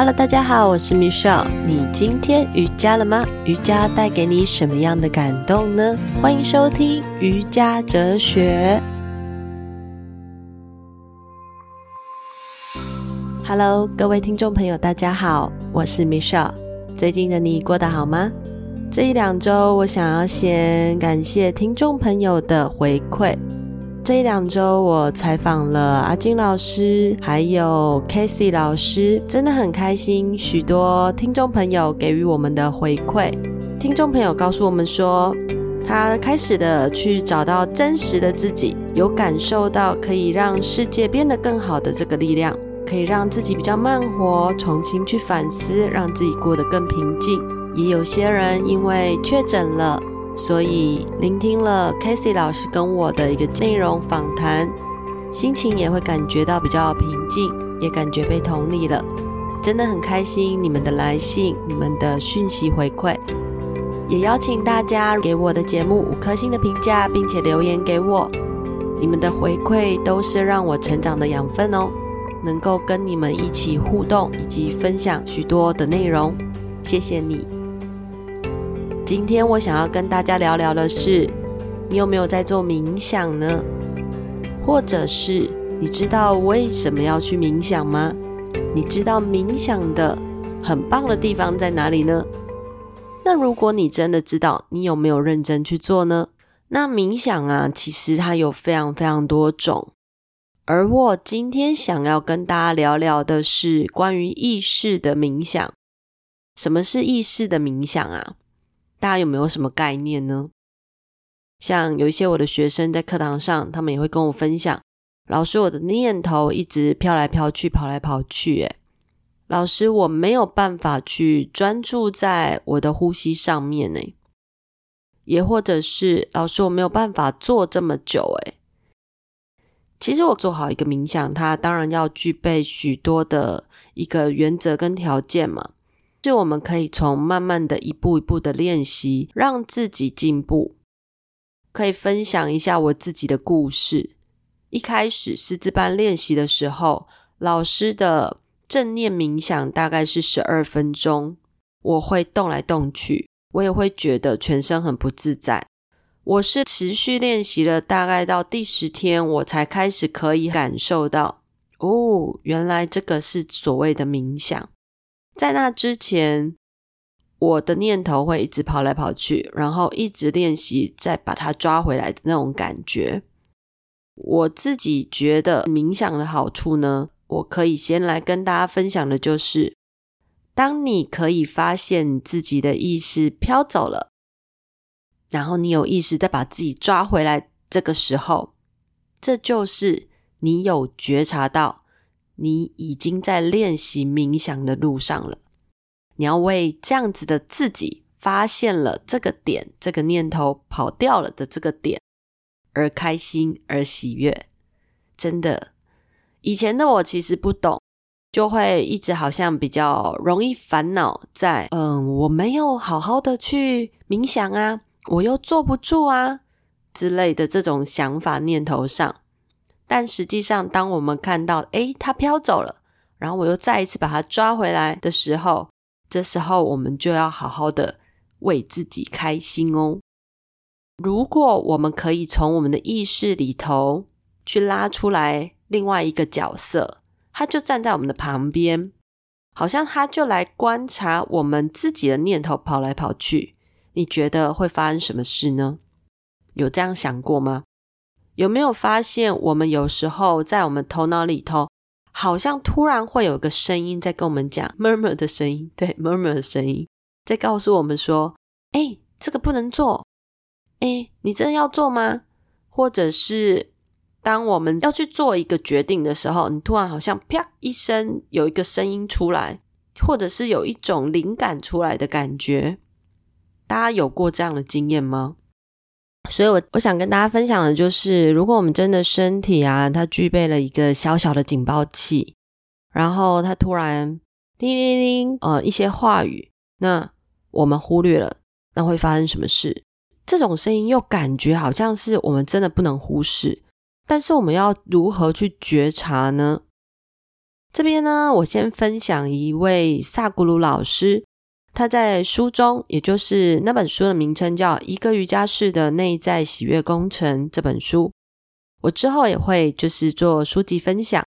Hello，大家好，我是 Michelle。你今天瑜伽了吗？瑜伽带给你什么样的感动呢？欢迎收听瑜伽哲学。Hello，各位听众朋友，大家好，我是 Michelle。最近的你过得好吗？这一两周，我想要先感谢听众朋友的回馈。这一两周，我采访了阿金老师，还有 Casey 老师，真的很开心。许多听众朋友给予我们的回馈，听众朋友告诉我们说，他开始的去找到真实的自己，有感受到可以让世界变得更好的这个力量，可以让自己比较慢活，重新去反思，让自己过得更平静。也有些人因为确诊了。所以，聆听了 Casey 老师跟我的一个内容访谈，心情也会感觉到比较平静，也感觉被同理了，真的很开心。你们的来信、你们的讯息回馈，也邀请大家给我的节目五颗星的评价，并且留言给我。你们的回馈都是让我成长的养分哦，能够跟你们一起互动以及分享许多的内容，谢谢你。今天我想要跟大家聊聊的是，你有没有在做冥想呢？或者是你知道为什么要去冥想吗？你知道冥想的很棒的地方在哪里呢？那如果你真的知道，你有没有认真去做呢？那冥想啊，其实它有非常非常多种，而我今天想要跟大家聊聊的是关于意识的冥想。什么是意识的冥想啊？大家有没有什么概念呢？像有一些我的学生在课堂上，他们也会跟我分享，老师，我的念头一直飘来飘去，跑来跑去，诶，老师，我没有办法去专注在我的呼吸上面，诶，也或者是老师，我没有办法坐这么久，诶，其实我做好一个冥想，它当然要具备许多的一个原则跟条件嘛。是我们可以从慢慢的一步一步的练习，让自己进步。可以分享一下我自己的故事。一开始师资班练习的时候，老师的正念冥想大概是十二分钟，我会动来动去，我也会觉得全身很不自在。我是持续练习了大概到第十天，我才开始可以感受到，哦，原来这个是所谓的冥想。在那之前，我的念头会一直跑来跑去，然后一直练习再把它抓回来的那种感觉。我自己觉得冥想的好处呢，我可以先来跟大家分享的就是，当你可以发现自己的意识飘走了，然后你有意识再把自己抓回来，这个时候，这就是你有觉察到。你已经在练习冥想的路上了。你要为这样子的自己发现了这个点，这个念头跑掉了的这个点而开心而喜悦。真的，以前的我其实不懂，就会一直好像比较容易烦恼在，嗯，我没有好好的去冥想啊，我又坐不住啊之类的这种想法念头上。但实际上，当我们看到，诶，它飘走了，然后我又再一次把它抓回来的时候，这时候我们就要好好的为自己开心哦。如果我们可以从我们的意识里头去拉出来另外一个角色，他就站在我们的旁边，好像他就来观察我们自己的念头跑来跑去，你觉得会发生什么事呢？有这样想过吗？有没有发现，我们有时候在我们头脑里头，好像突然会有个声音在跟我们讲，murmur 的声音，对，murmur 的声音，在告诉我们说：“哎，这个不能做，哎，你真的要做吗？”或者是当我们要去做一个决定的时候，你突然好像啪一声有一个声音出来，或者是有一种灵感出来的感觉，大家有过这样的经验吗？所以我，我想跟大家分享的就是，如果我们真的身体啊，它具备了一个小小的警报器，然后它突然叮叮叮，呃，一些话语，那我们忽略了，那会发生什么事？这种声音又感觉好像是我们真的不能忽视，但是我们要如何去觉察呢？这边呢，我先分享一位萨古鲁老师，他在书中，也就是那本书的名称叫《一个瑜伽士的内在喜悦工程》这本书，我之后也会就是做书籍分享。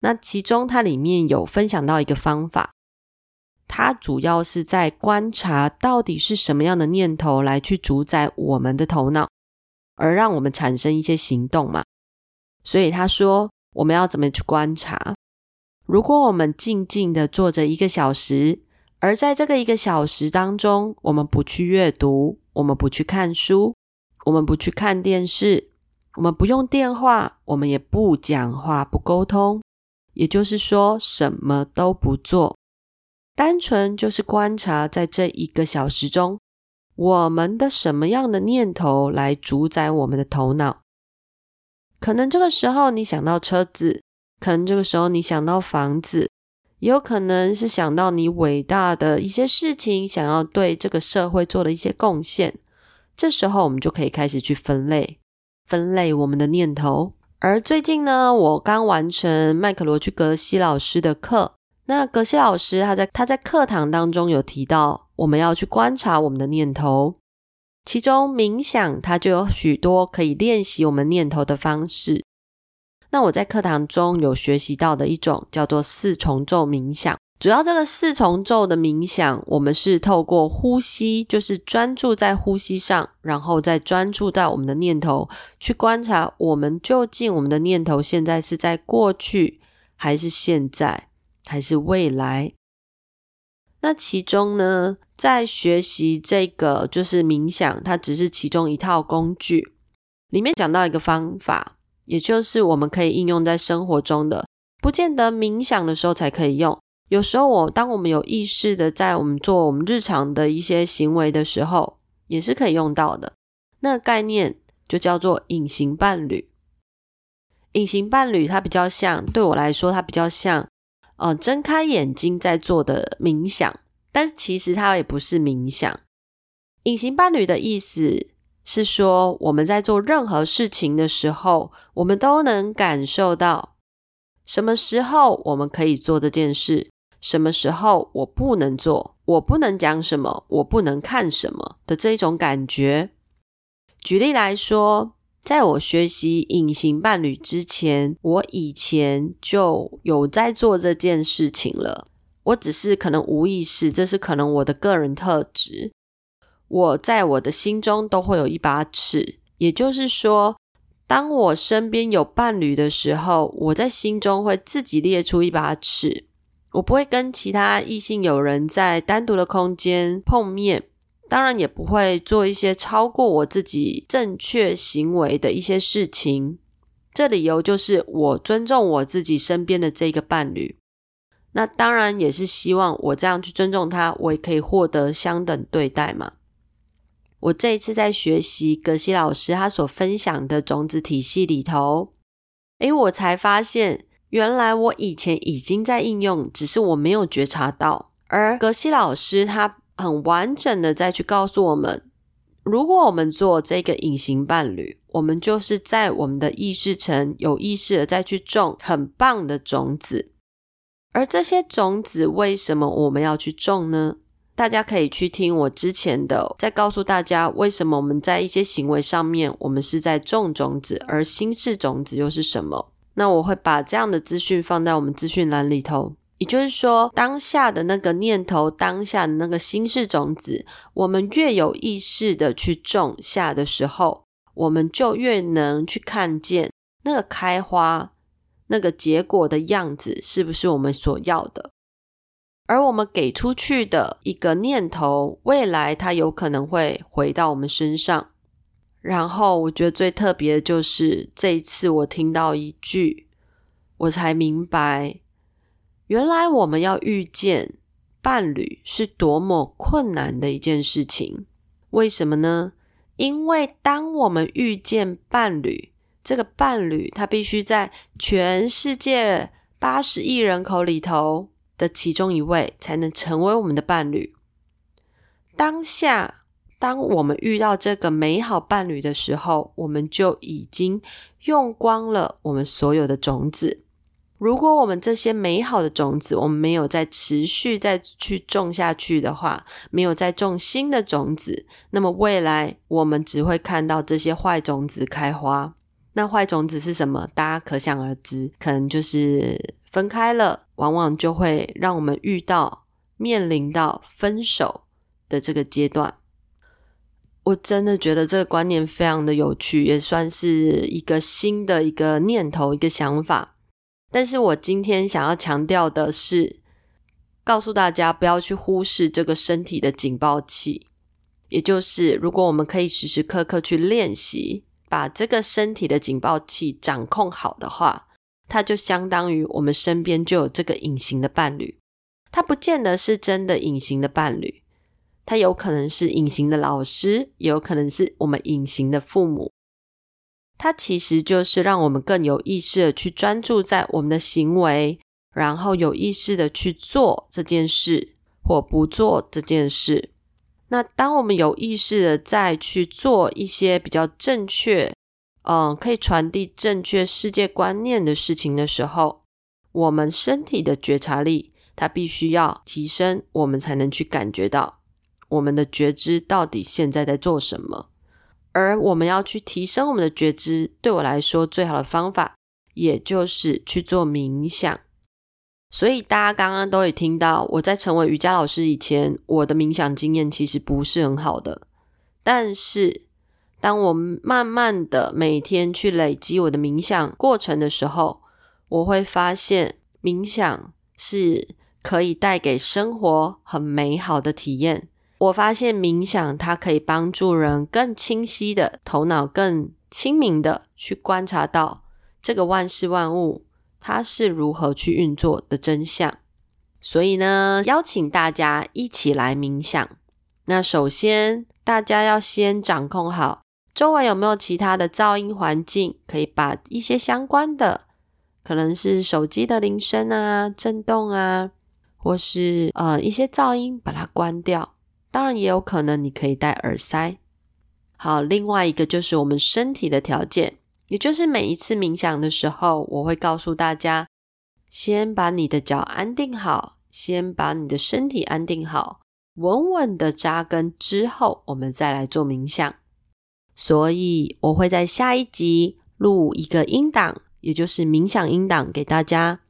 那其中它里面有分享到一个方法，它主要是在观察到底是什么样的念头来去主宰我们的头脑，而让我们产生一些行动嘛。所以他说，我们要怎么去观察？如果我们静静的坐着一个小时，而在这个一个小时当中，我们不去阅读，我们不去看书，我们不去看电视，我们不用电话，我们也不讲话，不沟通，也就是说，什么都不做，单纯就是观察在这一个小时中，我们的什么样的念头来主宰我们的头脑？可能这个时候你想到车子。可能这个时候你想到房子，也有可能是想到你伟大的一些事情，想要对这个社会做的一些贡献。这时候我们就可以开始去分类，分类我们的念头。而最近呢，我刚完成麦可罗去格西老师的课。那格西老师他在他在课堂当中有提到，我们要去观察我们的念头，其中冥想它就有许多可以练习我们念头的方式。那我在课堂中有学习到的一种叫做四重奏冥想，主要这个四重奏的冥想，我们是透过呼吸，就是专注在呼吸上，然后再专注到我们的念头，去观察我们究竟我们的念头现在是在过去，还是现在，还是未来。那其中呢，在学习这个就是冥想，它只是其中一套工具，里面讲到一个方法。也就是我们可以应用在生活中的，不见得冥想的时候才可以用。有时候我当我们有意识的在我们做我们日常的一些行为的时候，也是可以用到的。那概念就叫做隐形伴侣。隐形伴侣它比较像，对我来说它比较像，呃，睁开眼睛在做的冥想，但其实它也不是冥想。隐形伴侣的意思。是说，我们在做任何事情的时候，我们都能感受到什么时候我们可以做这件事，什么时候我不能做，我不能讲什么，我不能看什么的这一种感觉。举例来说，在我学习隐形伴侣之前，我以前就有在做这件事情了，我只是可能无意识，这是可能我的个人特质。我在我的心中都会有一把尺，也就是说，当我身边有伴侣的时候，我在心中会自己列出一把尺，我不会跟其他异性友人在单独的空间碰面，当然也不会做一些超过我自己正确行为的一些事情。这理由就是我尊重我自己身边的这个伴侣，那当然也是希望我这样去尊重他，我也可以获得相等对待嘛。我这一次在学习格西老师他所分享的种子体系里头，诶，我才发现原来我以前已经在应用，只是我没有觉察到。而格西老师他很完整的再去告诉我们，如果我们做这个隐形伴侣，我们就是在我们的意识层有意识的再去种很棒的种子。而这些种子为什么我们要去种呢？大家可以去听我之前的，再告诉大家为什么我们在一些行为上面，我们是在种种子，而心识种子又是什么？那我会把这样的资讯放在我们资讯栏里头。也就是说，当下的那个念头，当下的那个心识种子，我们越有意识的去种下的时候，我们就越能去看见那个开花、那个结果的样子，是不是我们所要的？而我们给出去的一个念头，未来它有可能会回到我们身上。然后，我觉得最特别的就是这一次，我听到一句，我才明白，原来我们要遇见伴侣是多么困难的一件事情。为什么呢？因为当我们遇见伴侣，这个伴侣他必须在全世界八十亿人口里头。的其中一位才能成为我们的伴侣。当下，当我们遇到这个美好伴侣的时候，我们就已经用光了我们所有的种子。如果我们这些美好的种子，我们没有再持续再去种下去的话，没有再种新的种子，那么未来我们只会看到这些坏种子开花。那坏种子是什么？大家可想而知，可能就是分开了，往往就会让我们遇到面临到分手的这个阶段。我真的觉得这个观念非常的有趣，也算是一个新的一个念头，一个想法。但是我今天想要强调的是，告诉大家不要去忽视这个身体的警报器。也就是，如果我们可以时时刻刻去练习，把这个身体的警报器掌控好的话，它就相当于我们身边就有这个隐形的伴侣。它不见得是真的隐形的伴侣，它有可能是隐形的老师，也有可能是我们隐形的父母。它其实就是让我们更有意识的去专注在我们的行为，然后有意识的去做这件事或不做这件事。那当我们有意识的再去做一些比较正确，嗯，可以传递正确世界观念的事情的时候，我们身体的觉察力它必须要提升，我们才能去感觉到我们的觉知到底现在在做什么。而我们要去提升我们的觉知，对我来说最好的方法，也就是去做冥想。所以大家刚刚都有听到，我在成为瑜伽老师以前，我的冥想经验其实不是很好的。但是，当我慢慢的每天去累积我的冥想过程的时候，我会发现冥想是可以带给生活很美好的体验。我发现冥想，它可以帮助人更清晰的头脑，更清明的去观察到这个万事万物它是如何去运作的真相。所以呢，邀请大家一起来冥想。那首先，大家要先掌控好周围有没有其他的噪音环境，可以把一些相关的，可能是手机的铃声啊、震动啊，或是呃一些噪音，把它关掉。当然也有可能你可以戴耳塞。好，另外一个就是我们身体的条件，也就是每一次冥想的时候，我会告诉大家，先把你的脚安定好，先把你的身体安定好，稳稳的扎根之后，我们再来做冥想。所以我会在下一集录一个音档，也就是冥想音档给大家，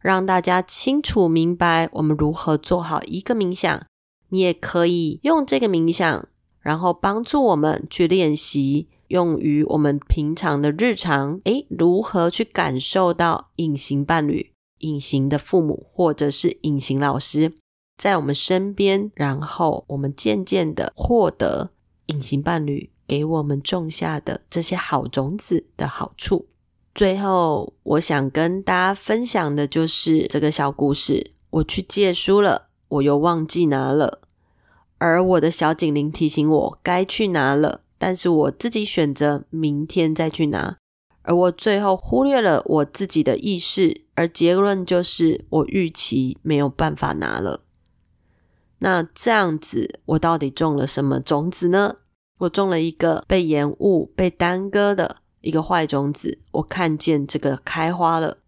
让大家清楚明白我们如何做好一个冥想。你也可以用这个冥想，然后帮助我们去练习，用于我们平常的日常。诶，如何去感受到隐形伴侣、隐形的父母，或者是隐形老师在我们身边，然后我们渐渐的获得隐形伴侣给我们种下的这些好种子的好处。最后，我想跟大家分享的就是这个小故事。我去借书了。我又忘记拿了，而我的小警铃提醒我该去拿了，但是我自己选择明天再去拿，而我最后忽略了我自己的意识，而结论就是我预期没有办法拿了。那这样子，我到底种了什么种子呢？我种了一个被延误、被耽搁的一个坏种子。我看见这个开花了，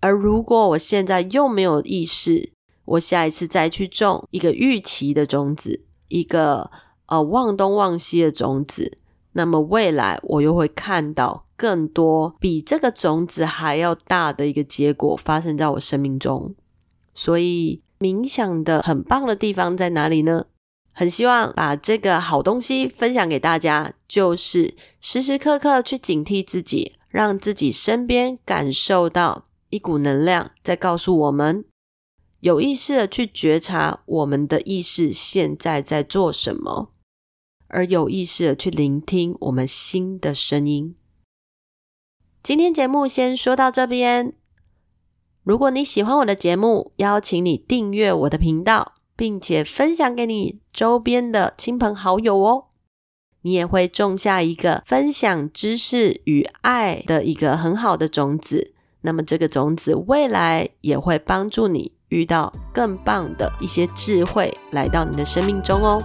而如果我现在又没有意识，我下一次再去种一个预期的种子，一个呃忘东忘西的种子，那么未来我又会看到更多比这个种子还要大的一个结果发生在我生命中。所以冥想的很棒的地方在哪里呢？很希望把这个好东西分享给大家，就是时时刻刻去警惕自己，让自己身边感受到一股能量在告诉我们。有意识的去觉察我们的意识现在在做什么，而有意识的去聆听我们心的声音。今天节目先说到这边。如果你喜欢我的节目，邀请你订阅我的频道，并且分享给你周边的亲朋好友哦。你也会种下一个分享知识与爱的一个很好的种子。那么这个种子未来也会帮助你。遇到更棒的一些智慧来到你的生命中哦，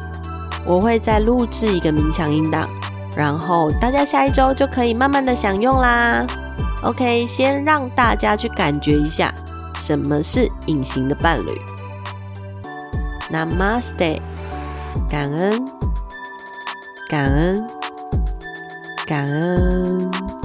我会再录制一个冥想音档，然后大家下一周就可以慢慢的享用啦。OK，先让大家去感觉一下什么是隐形的伴侣。Namaste，感恩，感恩，感恩。